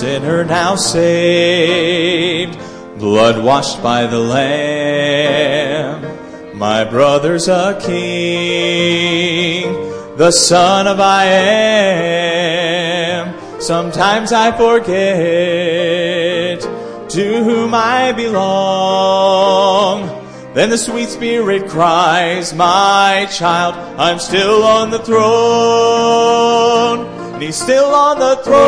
sinner now saved, blood washed by the Lamb. My brother's a king, the son of I am. Sometimes I forget to whom I belong. Then the sweet spirit cries, My child, I'm still on the throne. And he's still on the throne.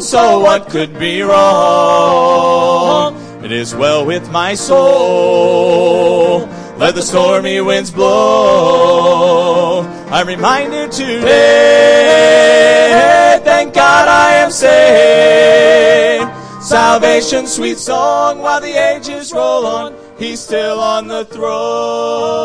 So what could be wrong? It is well with my soul. Let the stormy winds blow. I'm reminded today, thank God I am saved. Salvation, sweet song, while the ages roll on, he's still on the throne.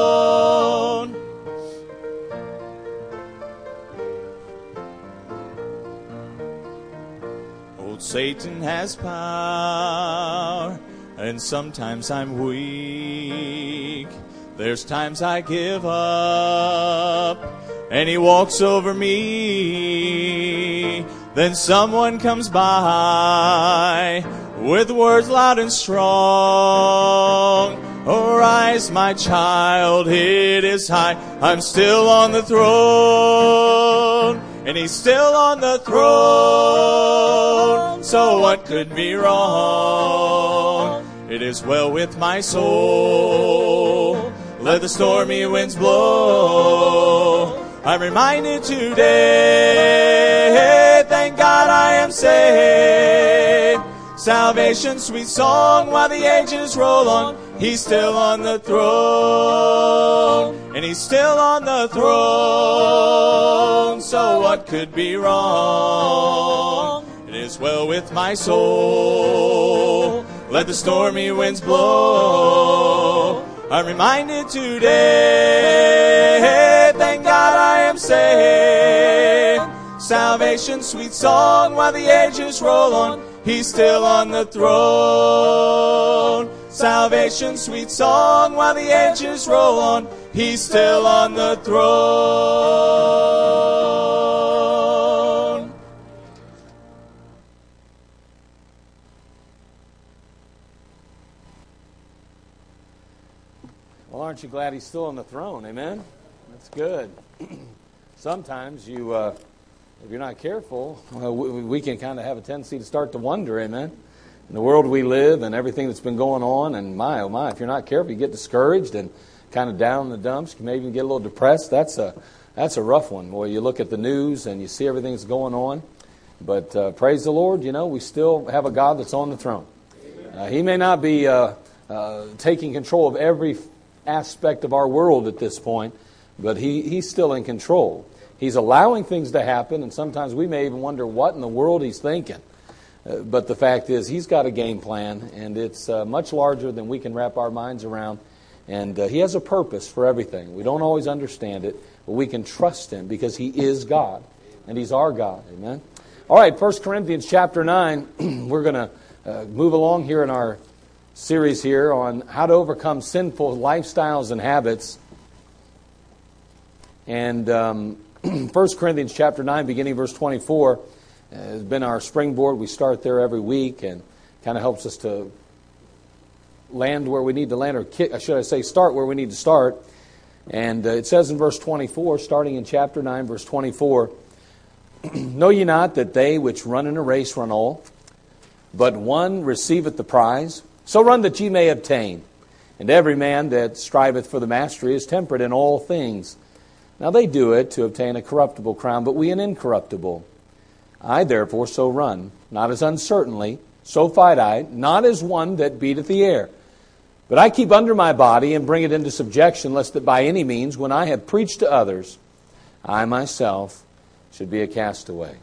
Satan has power, and sometimes I'm weak. There's times I give up, and he walks over me. Then someone comes by with words loud and strong. Arise, my child, it is high. I'm still on the throne, and he's still on the throne. So what could be wrong? It is well with my soul. Let the stormy winds blow. I'm reminded today, thank God I am saved. Salvation, sweet song, while the ages roll on, He's still on the throne, and He's still on the throne. So what could be wrong? It is well with my soul. Let the stormy winds blow. I'm reminded today, thank God I am saved. Salvation, sweet song, while the ages roll on, He's still on the throne. Salvation, sweet song, while the ages roll on, He's still on the throne. Well, aren't you glad he's still on the throne? Amen? That's good. Sometimes you, uh, if you're not careful, we, we can kind of have a tendency to start to wonder, amen? In the world we live and everything that's been going on, and my, oh my, if you're not careful, you get discouraged and kind of down in the dumps. May even get a little depressed. That's a, that's a rough one. Boy, you look at the news and you see everything that's going on. But uh, praise the Lord, you know, we still have a God that's on the throne. Uh, he may not be uh, uh, taking control of every aspect of our world at this point, but he, he's still in control. He's allowing things to happen, and sometimes we may even wonder what in the world he's thinking. Uh, but the fact is, he's got a game plan, and it's uh, much larger than we can wrap our minds around. And uh, he has a purpose for everything. We don't always understand it, but we can trust him because he is God, and he's our God. Amen. All right, 1 Corinthians chapter 9. We're going to uh, move along here in our series here on how to overcome sinful lifestyles and habits. And um, 1 Corinthians chapter 9, beginning verse 24, uh, has been our springboard. We start there every week and kind of helps us to land where we need to land, or kick, should I say, start where we need to start. And uh, it says in verse 24, starting in chapter 9, verse 24, Know ye not that they which run in a race run all, but one receiveth the prize? So run that ye may obtain. And every man that striveth for the mastery is temperate in all things. Now they do it to obtain a corruptible crown, but we an incorruptible. I therefore so run, not as uncertainly, so fight I, not as one that beateth the air. But I keep under my body and bring it into subjection, lest that by any means, when I have preached to others, I myself should be a castaway.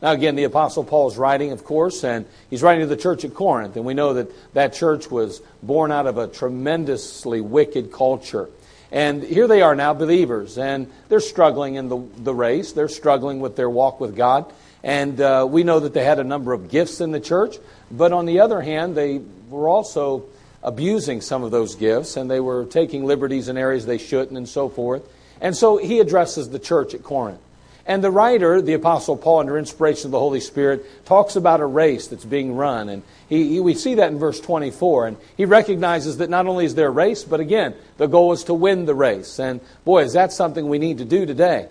Now, again, the Apostle Paul is writing, of course, and he's writing to the church at Corinth, and we know that that church was born out of a tremendously wicked culture. And here they are now, believers, and they're struggling in the, the race. They're struggling with their walk with God. And uh, we know that they had a number of gifts in the church, but on the other hand, they were also abusing some of those gifts, and they were taking liberties in areas they shouldn't, and so forth. And so he addresses the church at Corinth. And the writer, the Apostle Paul, under inspiration of the Holy Spirit, talks about a race that's being run. And he, he, we see that in verse 24. And he recognizes that not only is there a race, but again, the goal is to win the race. And boy, is that something we need to do today.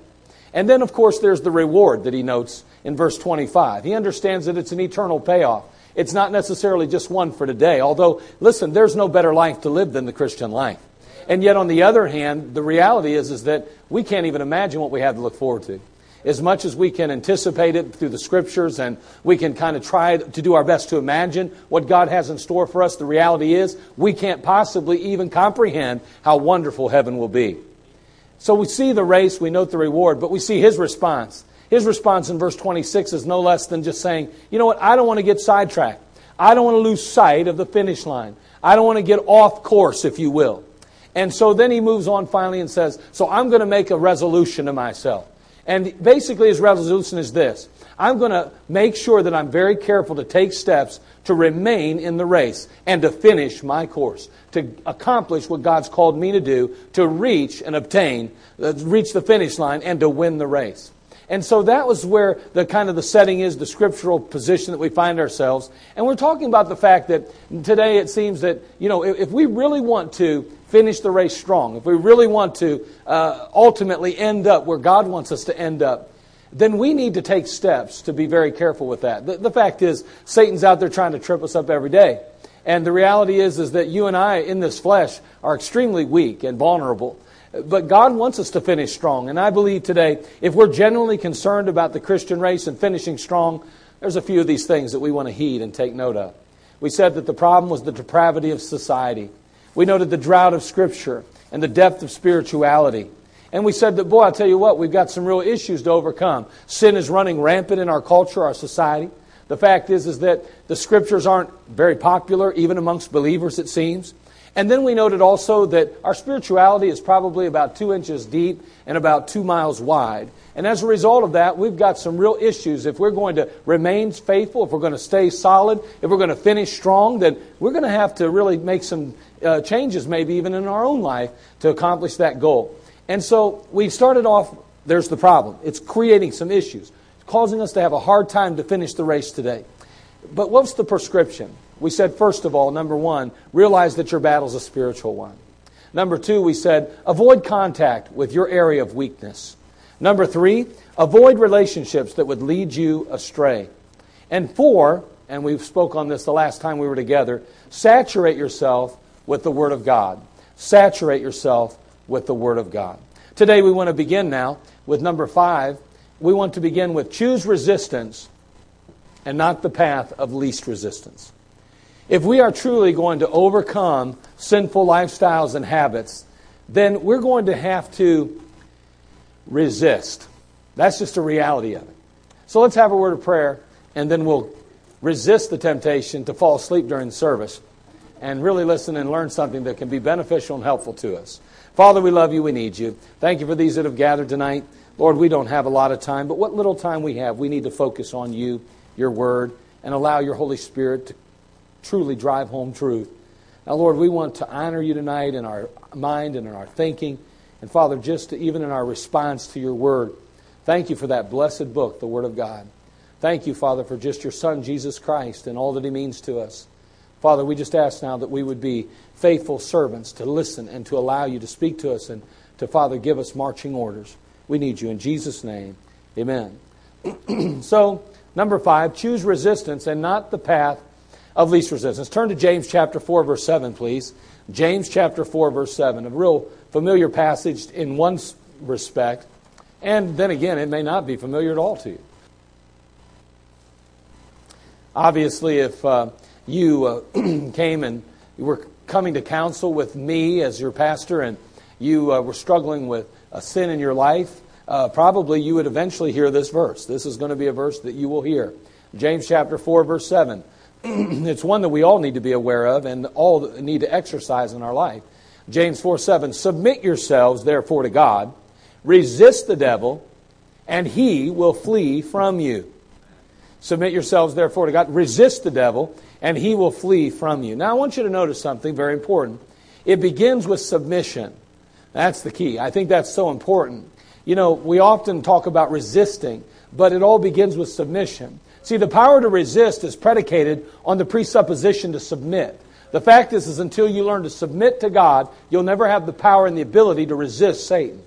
And then, of course, there's the reward that he notes in verse 25. He understands that it's an eternal payoff. It's not necessarily just one for today. Although, listen, there's no better life to live than the Christian life. And yet, on the other hand, the reality is, is that we can't even imagine what we have to look forward to as much as we can anticipate it through the scriptures and we can kind of try to do our best to imagine what God has in store for us, the reality is we can't possibly even comprehend how wonderful heaven will be. So we see the race, we note the reward, but we see his response. His response in verse 26 is no less than just saying, you know what, I don't want to get sidetracked. I don't want to lose sight of the finish line. I don't want to get off course, if you will. And so then he moves on finally and says, So I'm going to make a resolution to myself. And basically, his resolution is this I'm going to make sure that I'm very careful to take steps to remain in the race and to finish my course, to accomplish what God's called me to do, to reach and obtain, uh, reach the finish line, and to win the race. And so that was where the kind of the setting is, the scriptural position that we find ourselves. And we're talking about the fact that today it seems that, you know, if, if we really want to finish the race strong, if we really want to uh, ultimately end up where God wants us to end up, then we need to take steps to be very careful with that. The, the, fact is, Satan's out there trying to trip us up every day. And the reality is, is that you and I in this flesh are extremely weak and vulnerable. But God wants us to finish strong. And I believe today, if we're genuinely concerned about the Christian race and finishing strong, there's a few of these things that we want to heed and take note of. We said that the problem was the depravity of society. We noted the drought of Scripture and the depth of spirituality. And we said that, boy, I'll tell you what, we've got some real issues to overcome. Sin is running rampant in our culture, our society. The fact is, is that the Scriptures aren't very popular, even amongst believers, it seems. And then we noted also that our spirituality is probably about two inches deep and about two miles wide. And as a result of that, we've got some real issues. If we're going to remain faithful, if we're going to stay solid, if we're going to finish strong, then we're going to have to really make some uh, changes, maybe even in our own life, to accomplish that goal. And so we started off, there's the problem. It's creating some issues, it's causing us to have a hard time to finish the race today. But what's the prescription? We said, first of all, number one, realize that your battle is a spiritual one. Number two, we said, avoid contact with your area of weakness. Number three, avoid relationships that would lead you astray. And four, and we spoke on this the last time we were together, saturate yourself with the Word of God. Saturate yourself with the Word of God. Today we want to begin now with number five. We want to begin with choose resistance and not the path of least resistance. If we are truly going to overcome sinful lifestyles and habits, then we're going to have to resist. That's just a reality of it. So let's have a word of prayer, and then we'll resist the temptation to fall asleep during the service and really listen and learn something that can be beneficial and helpful to us. Father, we love you. We need you. Thank you for these that have gathered tonight. Lord, we don't have a lot of time, but what little time we have, we need to focus on you, your word, and allow your Holy Spirit to truly drive home truth. Now, Lord, we want to honor you tonight in our mind and in our thinking. And Father, just to, even in our response to your word, thank you for that blessed book, the Word of God. Thank you, Father, for just your Son, Jesus Christ, and all that he means to us. Father, we just ask now that we would be faithful servants to listen and to allow you to speak to us and to, Father, give us marching orders. We need you in Jesus' name. Amen. so, number five, choose resistance and not the path of least resistance. Turn to James chapter 4, verse 7, please. James chapter 4, verse 7, a real familiar passage in one respect, and then again, it may not be familiar at all to you. Obviously, if uh, you uh, came and you were coming to counsel with me as your pastor and you uh, were struggling with a sin in your life, uh, probably you would eventually hear this verse. This is going to be a verse that you will hear. James chapter 4, verse 7. it's one that we all need to be aware of and all need to exercise in our life. James 4 7. Submit yourselves, therefore, to God. Resist the devil, and he will flee from you. Submit yourselves, therefore, to God. Resist the devil, and he will flee from you. Now, I want you to notice something very important. It begins with submission. That's the key. I think that's so important. you know, we often talk about resisting, but it all begins with submission. See, the power to resist is predicated on the presupposition to submit. The fact is, is until you learn to submit to God, you'll never have the power and the ability to resist Satan.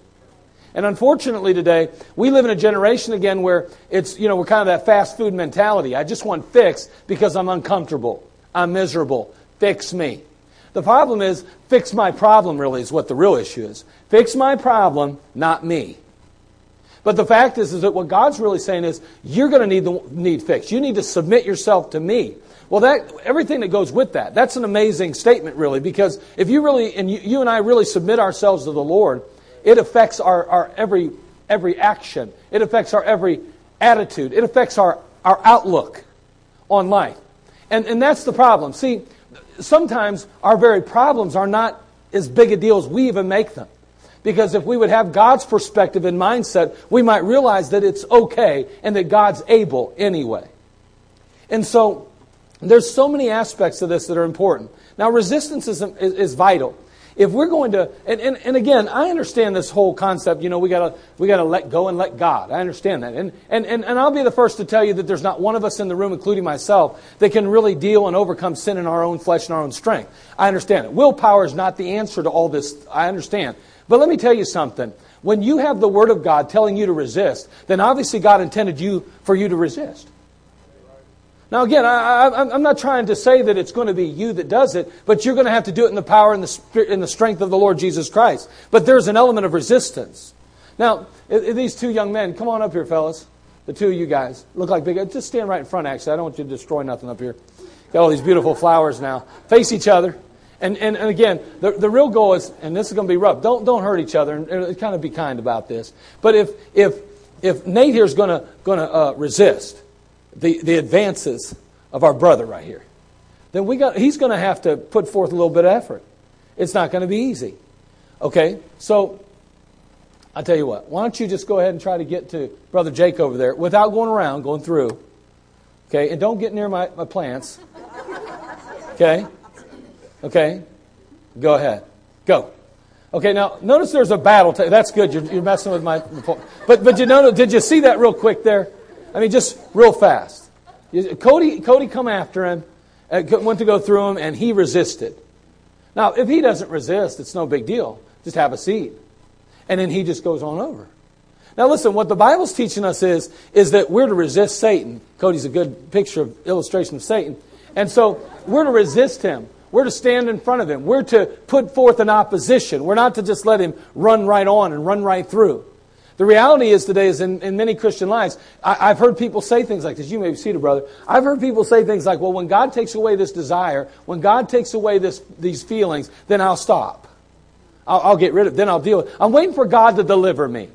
And unfortunately today, we live in a generation again where it's, you know, we're kind of that fast food mentality. I just want fix because I'm uncomfortable. I'm miserable. Fix me. The problem is, fix my problem really is what the real issue is. Fix my problem, not me. But the fact is, is that what God's really saying is, you're going to need the need fixed. You need to submit yourself to me. Well, that everything that goes with that, that's an amazing statement, really, because if you really and you, you and I really submit ourselves to the Lord, it affects our, our every every action. It affects our every attitude. It affects our, our outlook on life. And and that's the problem. See, sometimes our very problems are not as big a deal as we even make them. Because if we would have God's perspective and mindset, we might realize that it's okay and that God's able anyway. And so, there's so many aspects of this that are important. Now, resistance is, is, is vital. If we're going to, and, and, and, again, I understand this whole concept, you know, we gotta, we gotta let go and let God. I understand that. And, and, and, and I'll be the first to tell you that there's not one of us in the room, including myself, that can really deal and overcome sin in our own flesh and our own strength. I understand it. Willpower is not the answer to all this. I understand. But let me tell you something. When you have the Word of God telling you to resist, then obviously God intended you for you to resist. Now, again, I, am not trying to say that it's going to be you that does it, but you're going to have to do it in the power and the, spirit, and the strength of the Lord Jesus Christ. But there's an element of resistance. Now, these two young men, come on up here, fellas. The two of you guys look like big. Uh, just stand right in front, actually. I don't want you to destroy nothing up here. Got all these beautiful flowers now. Face each other. And, and, and again, the, the real goal is, and this is going to be rough, don't, don't hurt each other and, and kind of be kind about this. But if, if, if Nate here is going to, going to uh, resist the, the advances of our brother right here, then we got, he's going to have to put forth a little bit of effort. It's not going to be easy. Okay? So, I'll tell you what. Why don't you just go ahead and try to get to Brother Jake over there without going around, going through. Okay? And don't get near my, my plants. Okay? Okay? Go ahead. Go. Okay, now notice there's a battle. T- that's good. You're, you're, messing with my. But but you know, did you see that real quick there? I mean, just real fast. Cody Cody come after him, uh, went to go through him, and he resisted. Now, if he doesn't resist, it's no big deal. Just have a seat, and then he just goes on over. Now, listen. What the Bible's teaching us is is that we're to resist Satan. Cody's a good picture of illustration of Satan, and so we're to resist him. We're to stand in front of him. We're to put forth an opposition. We're not to just let him run right on and run right through. The reality is today is in, in many Christian lives, I, have heard people say things like this. You may be it, brother. I've heard people say things like, well, when God takes away this desire, when God takes away this, these feelings, then I'll stop. I'll, I'll get rid of it. Then I'll deal with it. I'm waiting for God to deliver me.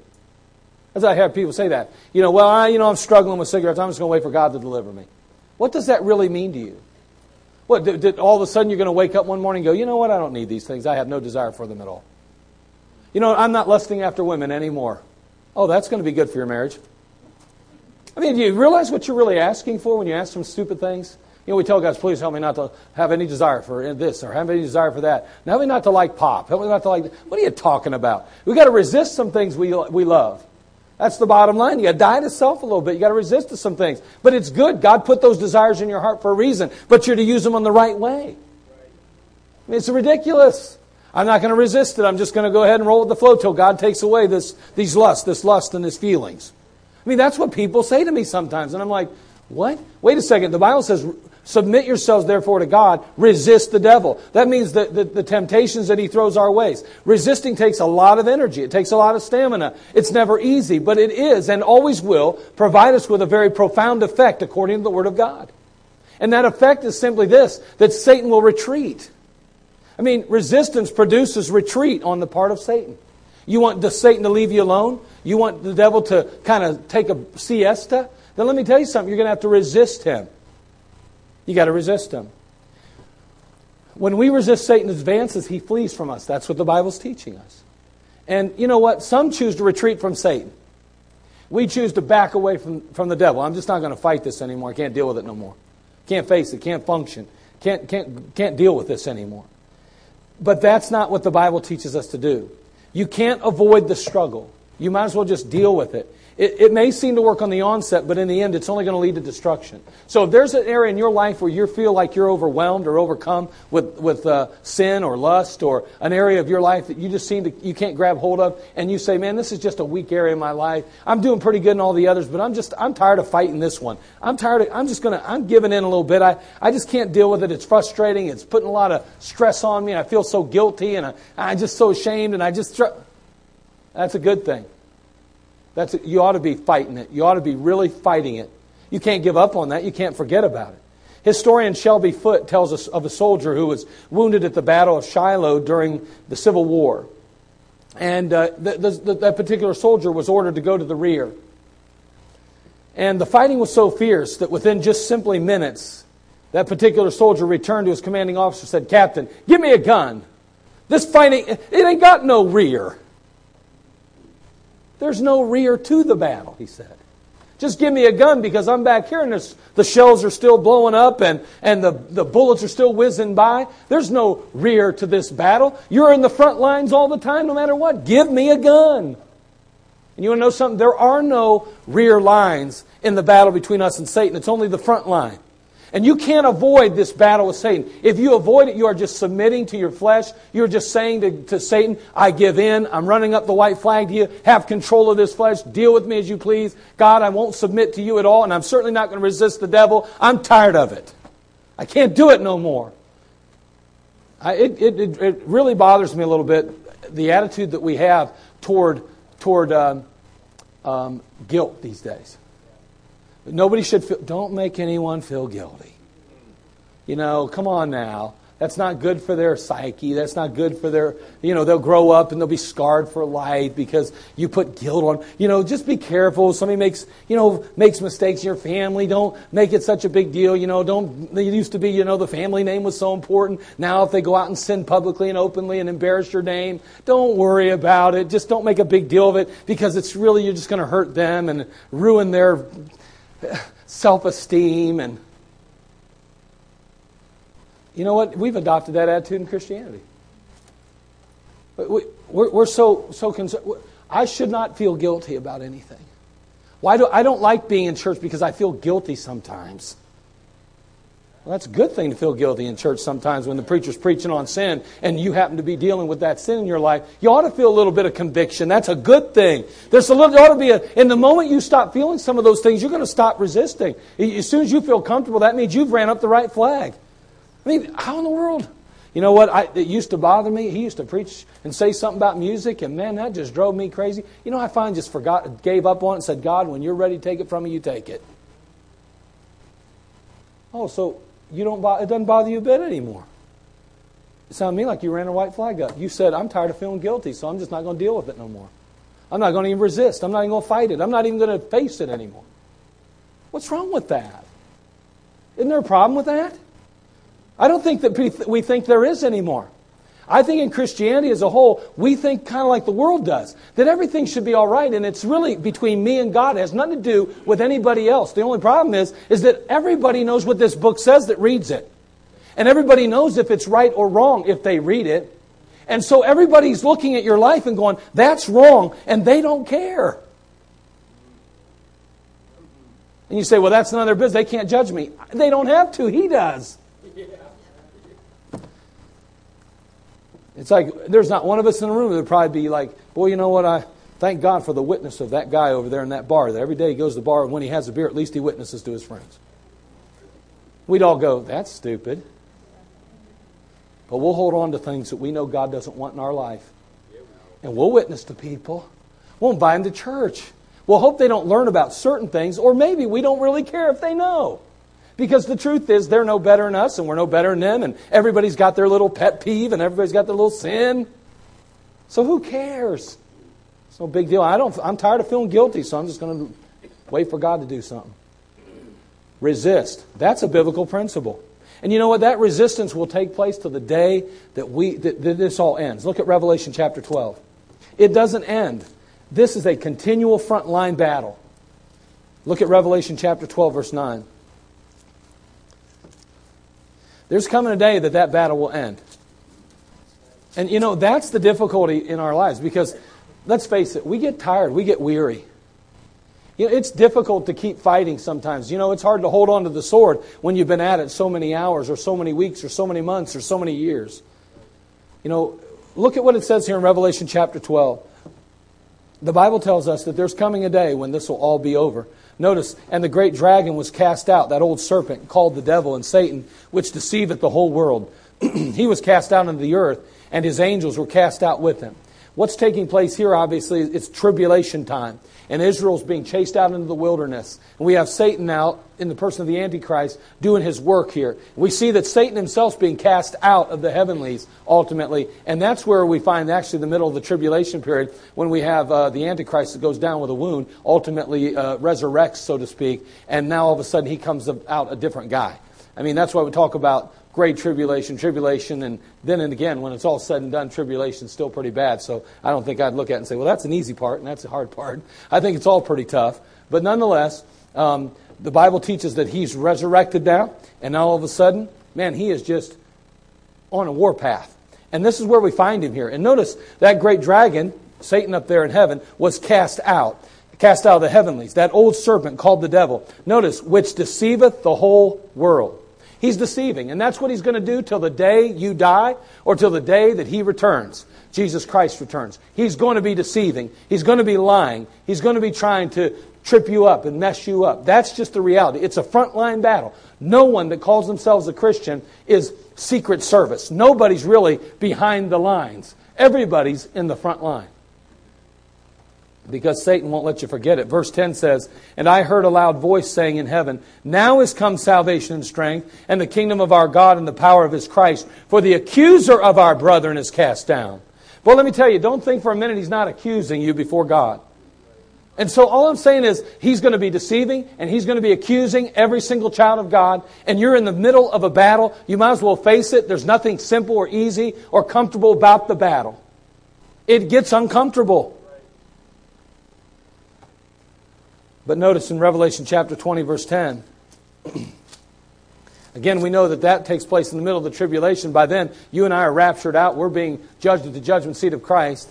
As I hear people say that. You know, well, I, you know, I'm struggling with cigarettes. I'm just going to wait for God to deliver me. What does that really mean to you? What, did, did all of a sudden you're going to wake up one morning and go, you know what, I don't need these things. I have no desire for them at all. You know, I'm not lusting after women anymore. Oh, that's going to be good for your marriage. I mean, do you realize what you're really asking for when you ask some stupid things? You know, we tell guys, please help me not to have any desire for this or have any desire for that. Now, Help me not to like pop. Help me not to like. What are you talking about? We've got to resist some things we, we love. That's the bottom line. You got to die to self a little bit. You got to resist to some things. But it's good. God put those desires in your heart for a reason. But you're to use them in the right way. I mean, it's ridiculous. I'm not going to resist it. I'm just going to go ahead and roll with the flow till God takes away this, these lusts, this lust and these feelings. I mean, that's what people say to me sometimes. And I'm like, what? Wait a second. The Bible says Submit yourselves therefore to God. Resist the devil. That means that the, the, temptations that he throws our ways. Resisting takes a lot of energy. It takes a lot of stamina. It's never easy, but it is and always will provide us with a very profound effect according to the Word of God. And that effect is simply this, that Satan will retreat. I mean, resistance produces retreat on the part of Satan. You want the Satan to leave you alone? You want the devil to kind of take a siesta? Then let me tell you something. You're going to have to resist him. You got to resist him. When we resist Satan's advances, he flees from us. That's what the Bible's teaching us. And you know what? Some choose to retreat from Satan. We choose to back away from, from the devil. I'm just not going to fight this anymore. I can't deal with it no more. Can't face it. Can't function. Can't, can't, can't deal with this anymore. But that's not what the Bible teaches us to do. You can't avoid the struggle. You might as well just deal with it. It, it, may seem to work on the onset, but in the end, it's only going to lead to destruction. So if there's an area in your life where you feel like you're overwhelmed or overcome with, with uh, sin or lust or an area of your life that you just seem to, you can't grab hold of, and you say, man, this is just a weak area in my life. I'm doing pretty good in all the others, but I'm just, I'm tired of fighting this one. I'm tired of, I'm just going to, I'm giving in a little bit. I, I just can't deal with it. It's frustrating. It's putting a lot of stress on me. I feel so guilty and I, I'm just so ashamed and I just, that's a good thing. That's, you ought to be fighting it. You ought to be really fighting it. You can't give up on that. You can't forget about it. Historian Shelby Foote tells us of a soldier who was wounded at the Battle of Shiloh during the Civil War. And uh, the, the, that particular soldier was ordered to go to the rear. And the fighting was so fierce that within just simply minutes, that particular soldier returned to his commanding officer and said, Captain, give me a gun. This fighting, it ain't got no rear. There's no rear to the battle, he said. Just give me a gun because I'm back here and the shells are still blowing up and, and the, the bullets are still whizzing by. There's no rear to this battle. You're in the front lines all the time, no matter what. Give me a gun. And you want to know something? There are no rear lines in the battle between us and Satan. It's only the front line. And you can't avoid this battle with Satan. If you avoid it, you are just submitting to your flesh. You're just saying to, to Satan, I give in. I'm running up the white flag to you. Have control of this flesh. Deal with me as you please. God, I won't submit to you at all, and I'm certainly not going to resist the devil. I'm tired of it. I can't do it no more. I, it, it, it really bothers me a little bit, the attitude that we have toward, toward um, um, guilt these days. Nobody should feel, don't make anyone feel guilty. You know, come on now. That's not good for their psyche. That's not good for their, you know, they'll grow up and they'll be scarred for life because you put guilt on. You know, just be careful. Somebody makes, you know, makes mistakes in your family. Don't make it such a big deal. You know, don't, it used to be, you know, the family name was so important. Now if they go out and sin publicly and openly and embarrass your name, don't worry about it. Just don't make a big deal of it because it's really, you're just going to hurt them and ruin their self esteem and you know what? We've adopted that attitude in Christianity. We're, so, so concerned. I should not feel guilty about anything. Why do I don't like being in church because I feel guilty sometimes. Well, that's a good thing to feel guilty in church sometimes when the preacher's preaching on sin and you happen to be dealing with that sin in your life. You ought to feel a little bit of conviction. That's a good thing. There's a little, there ought to be a, in the moment you stop feeling some of those things, you're going to stop resisting. As soon as you feel comfortable, that means you've ran up the right flag. I mean, how in the world? You know what? I, it used to bother me. He used to preach and say something about music, and man, that just drove me crazy. You know, I finally just forgot, gave up on it, and said, God, when you're ready to take it from me, you take it. Oh, so you don't, it doesn't bother you a bit anymore. It sounded to me like you ran a white flag up. You said, I'm tired of feeling guilty, so I'm just not going to deal with it no more. I'm not going to even resist. I'm not even going to fight it. I'm not even going to face it anymore. What's wrong with that? Isn't there a problem with that? I don't think that we think there is anymore. I think in Christianity as a whole, we think kind of like the world does, that everything should be all right, and it's really between me and God. It has nothing to do with anybody else. The only problem is, is that everybody knows what this book says that reads it. And everybody knows if it's right or wrong if they read it. And so everybody's looking at your life and going, that's wrong, and they don't care. And you say, well, that's none of their business. They can't judge me. They don't have to. He does. It's like there's not one of us in the room that would probably be like, boy, you know what? I thank God for the witness of that guy over there in that bar. That every day he goes to the bar, and when he has a beer, at least he witnesses to his friends. We'd all go, that's stupid. But we'll hold on to things that we know God doesn't want in our life. And we'll witness to people. We'll invite them to church. We'll hope they don't learn about certain things, or maybe we don't really care if they know. Because the truth is, they're no better than us, and we're no better than them, and everybody's got their little pet peeve, and everybody's got their little sin. So who cares? It's no big deal. I don't, I'm tired of feeling guilty, so I'm just going to wait for God to do something. Resist. That's a biblical principle. And you know what? That resistance will take place till the day that, we, that, that this all ends. Look at Revelation chapter 12. It doesn't end. This is a continual frontline battle. Look at Revelation chapter 12, verse 9. There's coming a day that that battle will end. And you know, that's the difficulty in our lives because let's face it, we get tired, we get weary. You know, it's difficult to keep fighting sometimes. You know, it's hard to hold on to the sword when you've been at it so many hours or so many weeks or so many months or so many years. You know, look at what it says here in Revelation chapter 12. The Bible tells us that there's coming a day when this will all be over. Notice, and the great dragon was cast out, that old serpent called the devil and Satan, which deceiveth the whole world. he was cast out into the earth, and his angels were cast out with him. What's taking place here, obviously, it's tribulation time. And Israel's being chased out into the wilderness. And we have Satan now, in the person of the Antichrist, doing his work here. We see that Satan himself's being cast out of the heavenlies, ultimately. And that's where we find actually the middle of the tribulation period, when we have uh, the Antichrist that goes down with a wound, ultimately uh, resurrects, so to speak. And now all of a sudden he comes out a different guy. I mean, that's why we talk about great tribulation, tribulation, and then and again, when it's all said and done, tribulation's still pretty bad. So I don't think I'd look at it and say, well, that's an easy part and that's a hard part. I think it's all pretty tough. But nonetheless, um, the Bible teaches that he's resurrected now, and now all of a sudden, man, he is just on a warpath. And this is where we find him here. And notice that great dragon, Satan up there in heaven, was cast out. Cast out of the heavenlies. That old serpent called the devil. Notice, which deceiveth the whole world. He's deceiving, and that's what he's going to do till the day you die or till the day that he returns. Jesus Christ returns. He's going to be deceiving. He's going to be lying. He's going to be trying to trip you up and mess you up. That's just the reality. It's a frontline battle. No one that calls themselves a Christian is secret service. Nobody's really behind the lines. Everybody's in the front line because Satan won't let you forget it. Verse 10 says, And I heard a loud voice saying in heaven, Now is come salvation and strength, and the kingdom of our God and the power of his Christ, for the accuser of our brethren is cast down. Well, let me tell you, don't think for a minute he's not accusing you before God. And so all I'm saying is he's going to be deceiving and he's going to be accusing every single child of God. And you're in the middle of a battle. You might as well face it. There's nothing simple or easy or comfortable about the battle. It gets uncomfortable. But notice in Revelation chapter 20, verse 10, again, we know that that takes place in the middle of the tribulation. By then, you and I are raptured out. We're being judged at the judgment seat of Christ.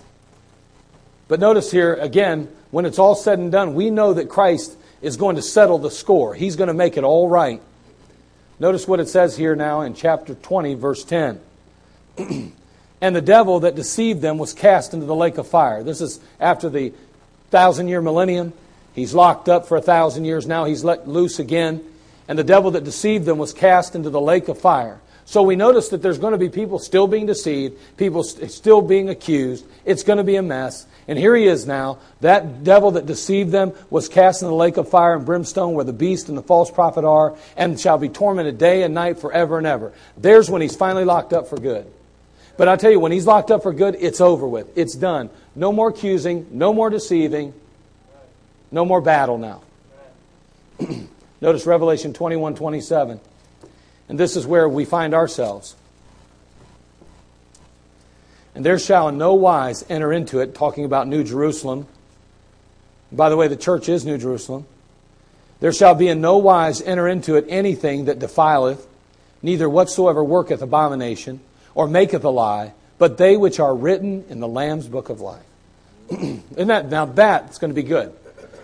But notice here, again, when it's all said and done, we know that Christ is going to settle the score. He's going to make it all right. Notice what it says here now in chapter 20, verse 10. and the devil that deceived them was cast into the lake of fire. This is after the thousand year millennium. He's locked up for a thousand years now. He's let loose again. And the devil that deceived them was cast into the lake of fire. So we notice that there's going to be people still being deceived, people still being accused. It's going to be a mess. And here he is now. That devil that deceived them was cast in the lake of fire and brimstone where the beast and the false prophet are and shall be tormented day and night forever and ever. There's when he's finally locked up for good. But I tell you, when he's locked up for good, it's over with. It's done. No more accusing, no more deceiving. No more battle now. Notice Revelation 21 27. And this is where we find ourselves. And there shall in no wise enter into it, talking about New Jerusalem. By the way, the church is New Jerusalem. There shall be in no wise enter into it anything that defileth, neither whatsoever worketh abomination, or maketh a lie, but they which are written in the Lamb's book of life. Isn't that now that's going to be good.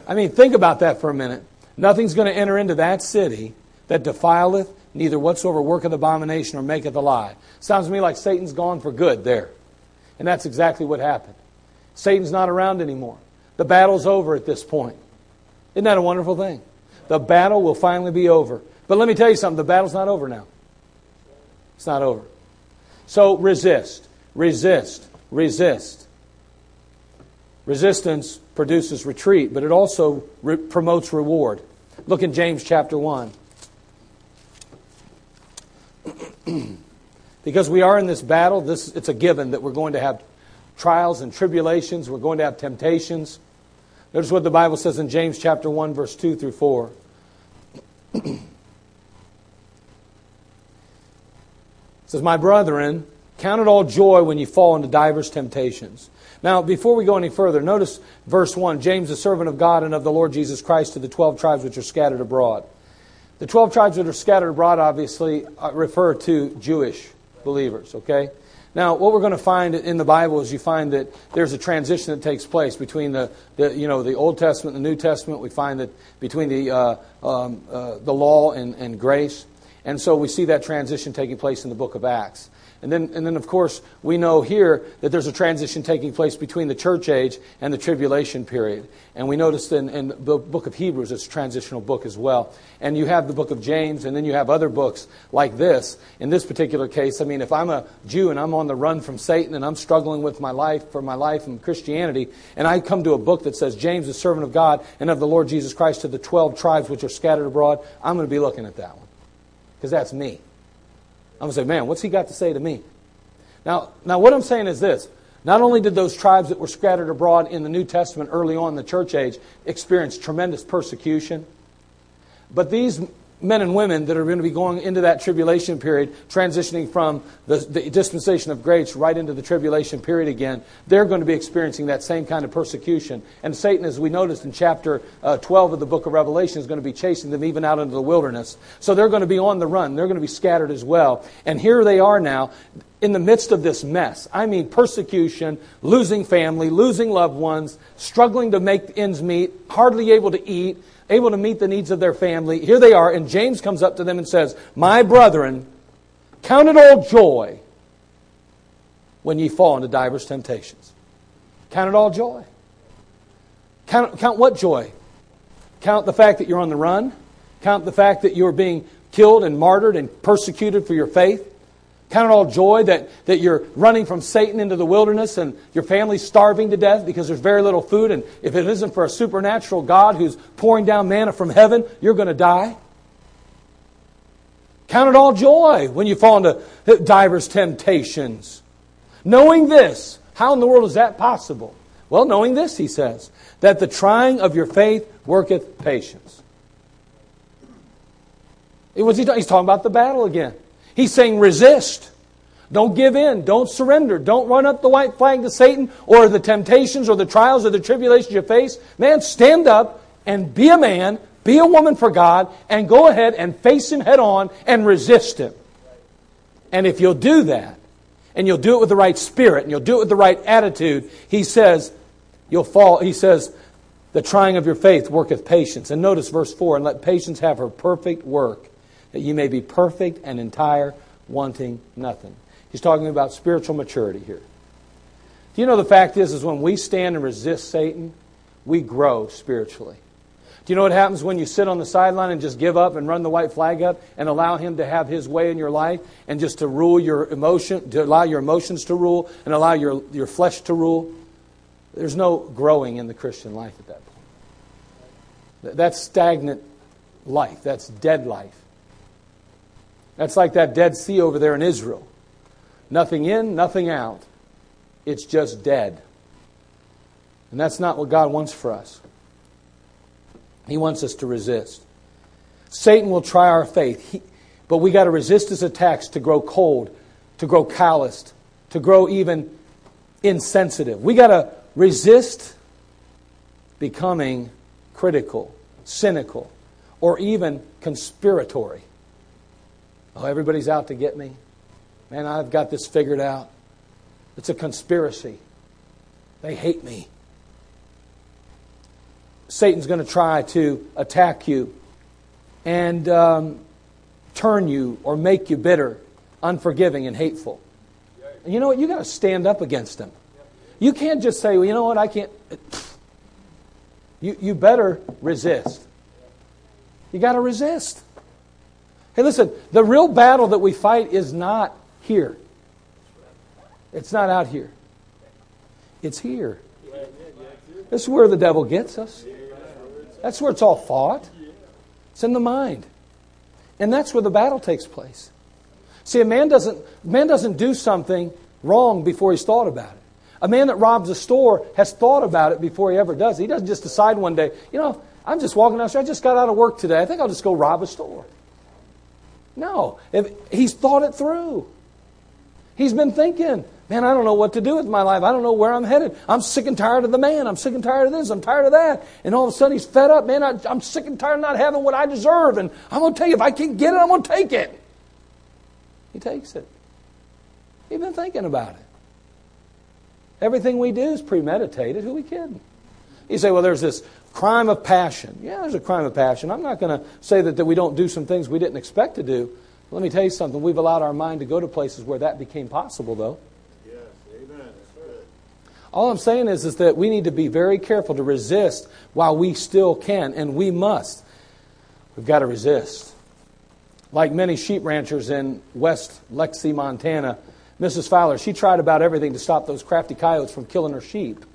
I mean, think about that for a minute. Nothing's going to enter into that city that defileth, neither whatsoever worketh abomination or maketh a lie. Sounds to me like Satan's gone for good there. And that's exactly what happened. Satan's not around anymore. The battle's over at this point. Isn't that a wonderful thing? The battle will finally be over. But let me tell you something the battle's not over now. It's not over. So resist, resist, resist. Resistance produces retreat, but it also re- promotes reward. Look in James chapter 1. because we are in this battle, this, it's a given that we're going to have trials and tribulations, we're going to have temptations. Notice what the Bible says in James chapter 1, verse 2 through 4. it says, My brethren, count it all joy when you fall into divers temptations now, before we go any further, notice verse 1 James, the servant of God and of the Lord Jesus Christ, to the 12 tribes which are scattered abroad. The 12 tribes that are scattered abroad obviously uh, refer to Jewish believers, okay? Now, what we're going to find in the Bible is you find that there's a transition that takes place between the, the you know, the Old Testament and the New Testament. We find that between the, uh, um, uh, the law and, and grace. And so we see that transition taking place in the book of Acts. And then, and then, of course, we know here that there's a transition taking place between the church age and the tribulation period. And we noticed in, in the book of Hebrews, it's a transitional book as well. And you have the book of James, and then you have other books like this. In this particular case, I mean, if I'm a Jew and I'm on the run from Satan and I'm struggling with my life, for my life and Christianity, and I come to a book that says, James, the servant of God and of the Lord Jesus Christ to the 12 tribes which are scattered abroad, I'm going to be looking at that one. Because that's me. I'm going to say, man, what's he got to say to me? Now, now, what I'm saying is this. Not only did those tribes that were scattered abroad in the New Testament early on in the church age experience tremendous persecution, but these men and women that are going to be going into that tribulation period, transitioning from the, the, dispensation of grace right into the tribulation period again, they're going to be experiencing that same kind of persecution. And Satan, as we noticed in chapter uh, 12 of the book of Revelation, is going to be chasing them even out into the wilderness. So they're going to be on the run. They're going to be scattered as well. And here they are now in the midst of this mess. I mean, persecution, losing family, losing loved ones, struggling to make ends meet, hardly able to eat able to meet the needs of their family. Here they are, and James comes up to them and says, My brethren, count it all joy when ye fall into divers temptations. Count it all joy. Count, count what joy? Count the fact that you're on the run. Count the fact that you're being killed and martyred and persecuted for your faith. Count it all joy that, that you're running from Satan into the wilderness and your family's starving to death because there's very little food. And if it isn't for a supernatural God who's pouring down manna from heaven, you're going to die. Count it all joy when you fall into divers temptations. Knowing this, how in the world is that possible? Well, knowing this, he says, that the trying of your faith worketh patience. What's he He's talking about the battle again. He's saying resist. Don't give in. Don't surrender. Don't run up the white flag to Satan or the temptations or the trials or the tribulations you face. Man, stand up and be a man, be a woman for God, and go ahead and face him head on and resist him. And if you'll do that, and you'll do it with the right spirit, and you'll do it with the right attitude, he says, you'll fall. He says, the trying of your faith worketh patience. And notice verse 4 and let patience have her perfect work that you may be perfect and entire, wanting nothing. He's talking about spiritual maturity here. Do you know the fact is, is when we stand and resist Satan, we grow spiritually. Do you know what happens when you sit on the sideline and just give up and run the white flag up and allow him to have his way in your life and just to rule your emotion, to allow your emotions to rule and allow your, your flesh to rule? There's no growing in the Christian life at that point. That's stagnant life. That's dead life. That's like that Dead Sea over there in Israel. Nothing in, nothing out. It's just dead. And that's not what God wants for us. He wants us to resist. Satan will try our faith, he, but we got to resist his attacks to grow cold, to grow calloused, to grow even insensitive. We got to resist becoming critical, cynical, or even conspiratory. Oh, everybody's out to get me. Man, I've got this figured out. It's a conspiracy. They hate me. Satan's going to try to attack you and um, turn you or make you bitter, unforgiving, and hateful. And you know what? you got to stand up against him. You can't just say, well, you know what? I can't. You, you better resist. You got to resist. Hey, listen, the real battle that we fight is not here. It's not out here. It's here. This is where the devil gets us. That's where it's all fought. It's in the mind. And that's where the battle takes place. See, a man doesn't, man doesn't do something wrong before he's thought about it. A man that robs a store has thought about it before he ever does. He doesn't just decide one day, you know, I'm just walking down the street. I just got out of work today. I think I'll just go rob a store. No. If, he's thought it through. He's been thinking, man, I don't know what to do with my life. I don't know where I'm headed. I'm sick and tired of the man. I'm sick and tired of this. I'm tired of that. And all of a sudden he's fed up. Man, I, am sick and tired of not having what I deserve. And I'm going to tell you, if I can't get it, I'm going to take it. He takes it. He's been thinking about it. Everything we do is premeditated. Who are we kidding? You say, well, there's this crime of passion. Yeah, there's a crime of passion. I'm not going to say that, that we don't do some things we didn't expect to do. Let me tell you something. We've allowed our mind to go to places where that became possible, though. Yes, amen. All I'm saying is, is that we need to be very careful to resist while we still can, and we must. We've got to resist. Like many sheep ranchers in West Lexi, Montana, Mrs. Fowler, she tried about everything to stop those crafty coyotes from killing her sheep.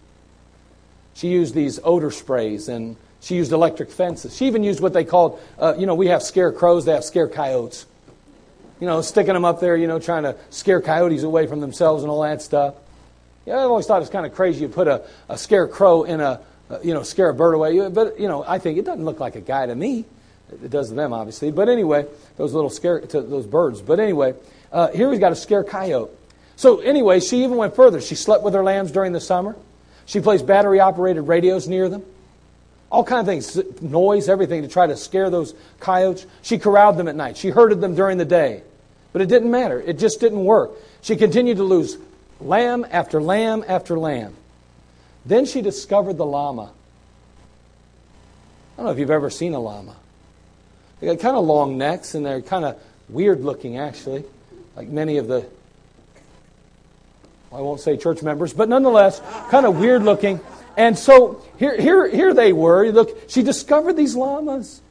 She used these odor sprays and she used electric fences. She even used what they called, uh, you know, we have scare crows, they have scare coyotes. You know, sticking them up there, you know, trying to scare coyotes away from themselves and all that stuff. Yeah, I've always thought it's kind of crazy you put a, a scare crow in a, uh, you know, scare a bird away. But, you know, I think it doesn't look like a guy to me. It does to them, obviously. But anyway, those little scare, those birds. But anyway, uh, here we've got a scare coyote. So anyway, she even went further. She slept with her lambs during the summer. She placed battery operated radios near them. All kind of things, noise, everything to try to scare those coyotes. She corralled them at night. She herded them during the day. But it didn't matter. It just didn't work. She continued to lose lamb after lamb after lamb. Then she discovered the llama. I don't know if you've ever seen a llama. They got kind of long necks and they're kind of weird looking, actually, like many of the I won't say church members, but nonetheless, kind of weird looking. And so here, here, here they were. Look, she discovered these llamas.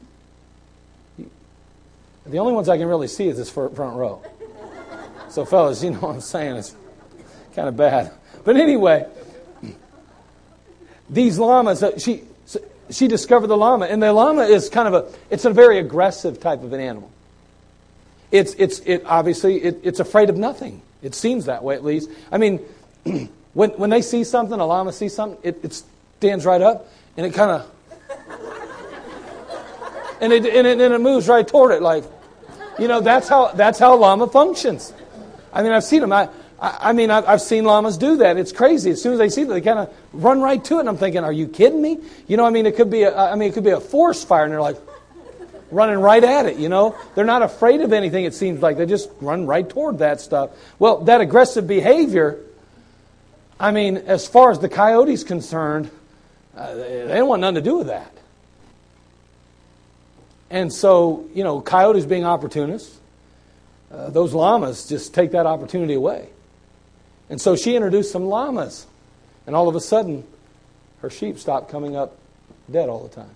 The only ones I can really see is this front row. So, fellas, you know what I'm saying? It's kind of bad. But anyway, these llamas, uh, she, she discovered the llama, and the llama is kind of a, it's a very aggressive type of an animal. It's, it's, it obviously, it, it's afraid of nothing. It seems that way, at least. I mean, when, when they see something, a llama sees something, it, it stands right up and it kind of. and, it, and, it, and it moves right toward it. Like, you know, that's how, that's how a llama functions. I mean, I've seen them. I, I, mean, I've, I've seen llamas do that. It's crazy. As soon as they see it, they kind of run right to it. And I'm thinking, are you kidding me? You know, I mean, it could be a, I mean, it could be a forest fire, and they're like, running right at it, you know? They're not afraid of anything, it seems like. They just run right toward that stuff. Well, that aggressive behavior, I mean, as far as the coyote's concerned, uh, they don't want nothing to do with that. And so, you know, coyotes being opportunists, uh, those llamas just take that opportunity away. And so she introduced some llamas. And all of a sudden, her sheep stopped coming up dead all the time.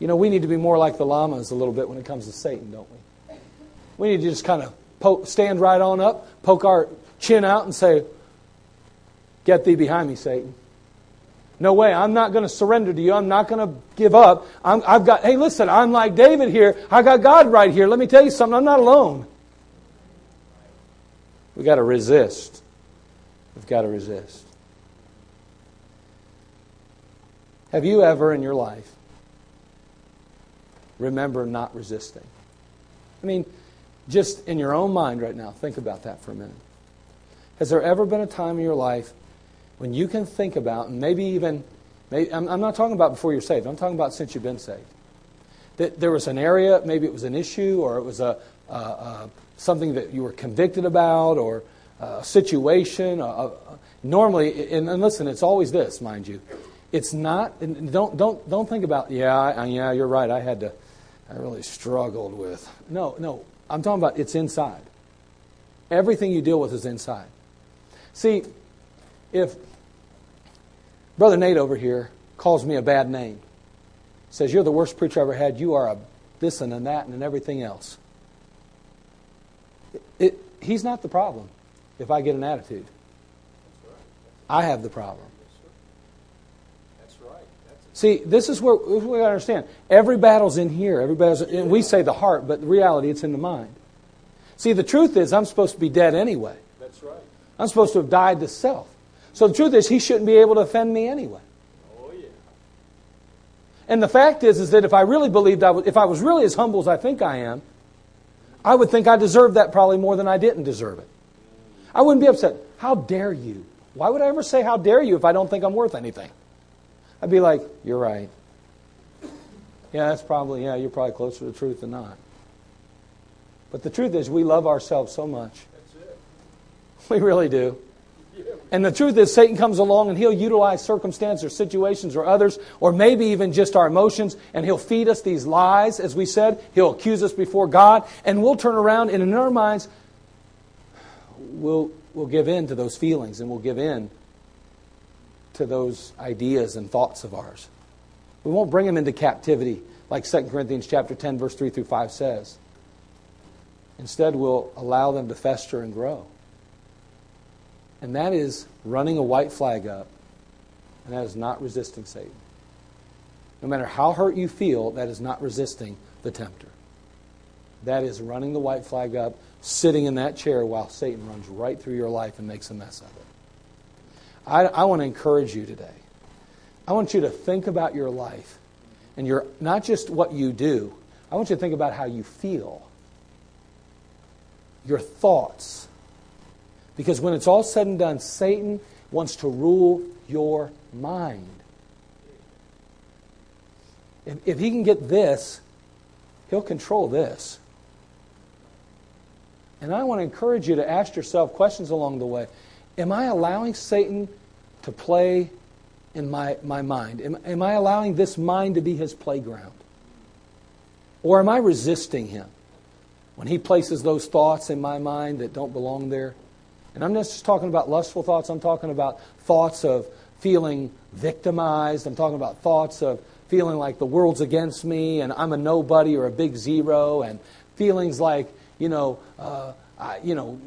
You know, we need to be more like the llamas a little bit when it comes to Satan, don't we? We need to just kind of poke, stand right on up, poke our chin out, and say, Get thee behind me, Satan. No way. I'm not going to surrender to you. I'm not going to give up. i have got, hey, listen, I'm like David here. I got God right here. Let me tell you something. I'm not alone. We've got to resist. We've got to resist. Have you ever in your life remember not resisting. I mean, just in your own mind right now, think about that for a minute. Has there ever been a time in your life when you can think about, and maybe even, maybe, I'm, I'm not talking about before you're saved, I'm talking about since you've been saved, that there was an area, maybe it was an issue, or it was a, uh, uh, something that you were convicted about, or a situation. normally, and, and listen, it's always this, mind you. It's not. Don't don't don't think about. Yeah, I, yeah, you're right. I had to. I really struggled with. No, no. I'm talking about it's inside. Everything you deal with is inside. See, if Brother Nate over here calls me a bad name, says, You're the worst preacher I ever had, you are a this and a that and everything else. It, it, he's not the problem if I get an attitude. I have the problem. See, this is where we got to understand. Every battle's in here. Every battle's in, we say the heart, but the reality, it's in the mind. See, the truth is, I'm supposed to be dead anyway. That's right. I'm supposed to have died to self. So the truth is, he shouldn't be able to offend me anyway. Oh yeah. And the fact is, is that if I really believed I was, if I was really as humble as I think I am, I would think I deserved that probably more than I didn't deserve it. I wouldn't be upset. How dare you? Why would I ever say how dare you if I don't think I'm worth anything? I'd be like, You're right. Yeah, that's probably, yeah, you're probably closer to the truth than not. But the truth is, we love ourselves so much That's it. We really do. And the truth is, Satan comes along and he'll utilize circumstances or situations or others, or maybe even just our emotions, and he'll feed us these lies, as we said. He'll accuse us before God, and we'll turn around and in our minds, we'll, we'll give in to those feelings and we'll give in to those ideas and thoughts of ours. We won't bring them into captivity, like 2 Corinthians chapter 10, verse 3 through 5 says. Instead, we'll allow them to fester and grow. And that is running a white flag up, and that is not resisting Satan. No matter how hurt you feel, that is not resisting the tempter. That is running the white flag up, sitting in that chair while Satan runs right through your life and makes a mess of it. I, I want to encourage you today. I want you to think about your life and your not just what you do. I want you to think about how you feel. Your thoughts. Because when it's all said and done, Satan wants to rule your mind. If, if he can get this, he'll control this. And I want to encourage you to ask yourself questions along the way. Am I allowing Satan to play in my, my mind? Am, am I allowing this mind to be his playground? Or am I resisting him? When he places those thoughts in my mind that don't belong there, and I'm not just talking about lustful thoughts, I'm talking about thoughts of feeling victimized. I'm talking about thoughts of feeling like the world's against me and I'm a nobody or a big zero, and feelings like, you know, uh, I, you know,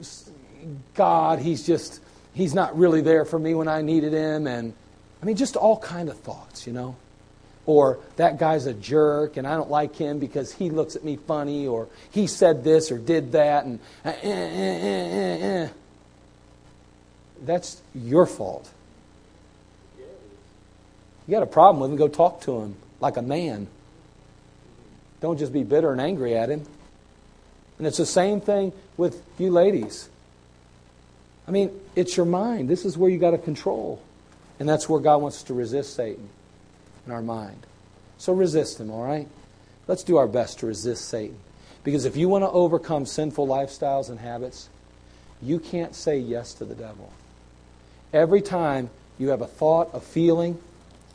God, He's just, He's not really there for me when I needed Him. And I mean, just all kind of thoughts, you know. Or that guy's a jerk and I don't like him because he looks at me funny or he said this or did that and eh, eh, eh, eh, eh that's your fault. You got a problem with him, go talk to him like a man. Don't just be bitter and angry at him. And it's the same thing with you ladies. I mean, it's your mind. This is where you got to control. And that's where God wants us to resist Satan in our mind. So resist him, all right? Let's do our best to resist Satan. Because if you want to overcome sinful lifestyles and habits, you can't say yes to the devil. Every time you have a thought, a feeling,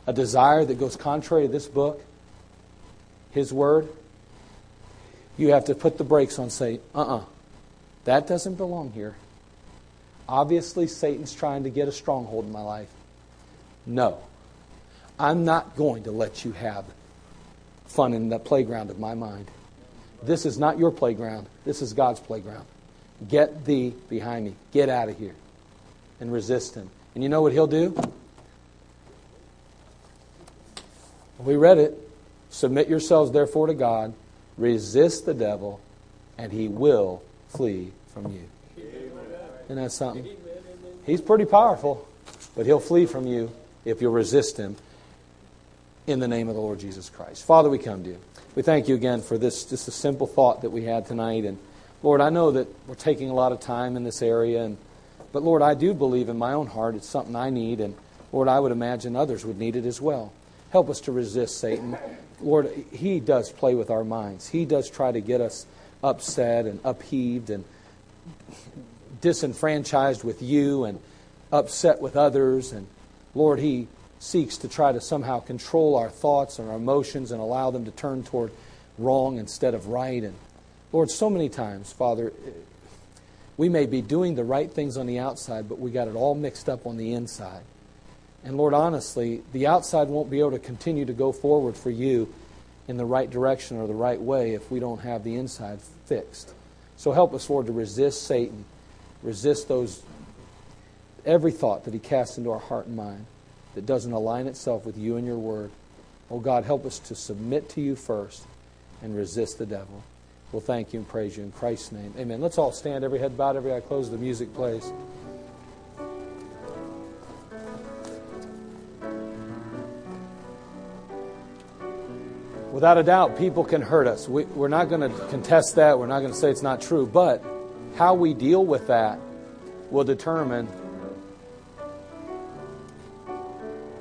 a desire that goes contrary to this book, His Word, you have to put the brakes on, say, uh uh-uh, uh, that doesn't belong here. Obviously, Satan's trying to get a stronghold in my life. No, I'm not going to let you have fun in the playground of my mind. This is not your playground. This is God's playground. Get thee behind me. Get out of here and resist him. And you know what he'll do? We read it. Submit yourselves therefore to God, resist the devil, and he will flee from you. Isn't that something? He's pretty powerful, but he'll flee from you if you'll resist him in the name of the Lord Jesus Christ. Father, we come to you. We thank you again for this just a simple thought that we had tonight. And Lord, I know that we're taking a lot of time in this area and but Lord, I do believe in my own heart it's something I need, and Lord, I would imagine others would need it as well. Help us to resist Satan. Lord, he does play with our minds. He does try to get us upset and upheaved and disenfranchised with you and upset with others. And Lord, he seeks to try to somehow control our thoughts and our emotions and allow them to turn toward wrong instead of right. And Lord, so many times, Father, we may be doing the right things on the outside, but we got it all mixed up on the inside. And Lord, honestly, the outside won't be able to continue to go forward for you in the right direction or the right way if we don't have the inside fixed. So help us, Lord, to resist Satan, resist those every thought that he casts into our heart and mind that doesn't align itself with you and your word. Oh God, help us to submit to you first and resist the devil. We'll thank you and praise you in Christ's name. Amen. Let's all stand, every head bowed, every eye closed, the music plays. Without a doubt, people can hurt us. We, are not going to contest that. We're not going to say it's not true. But how we deal with that will determine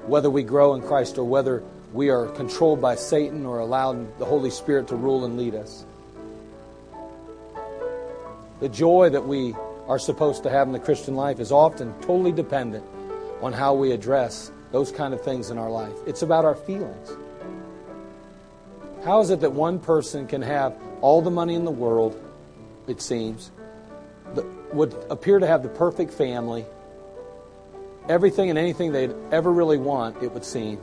whether we grow in Christ or whether we are controlled by Satan or allowed the Holy Spirit to rule and lead us the joy that we are supposed to have in the Christian life is often totally dependent on how we address those kind of things in our life. It's about our feelings. How is it that one person can have all the money in the world, it seems, would appear to have the perfect family, everything and anything they'd ever really want, it would seem,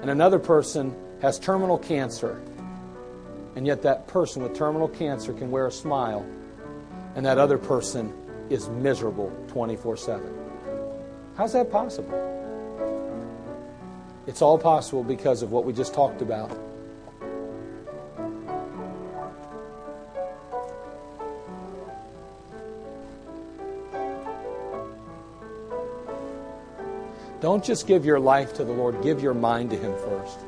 and another person has terminal cancer, and yet that person with terminal cancer can wear a smile, and that other person is miserable 24 7? How's that possible? It's all possible because of what we just talked about Don't just give your life to the Lord, give your mind to Him first.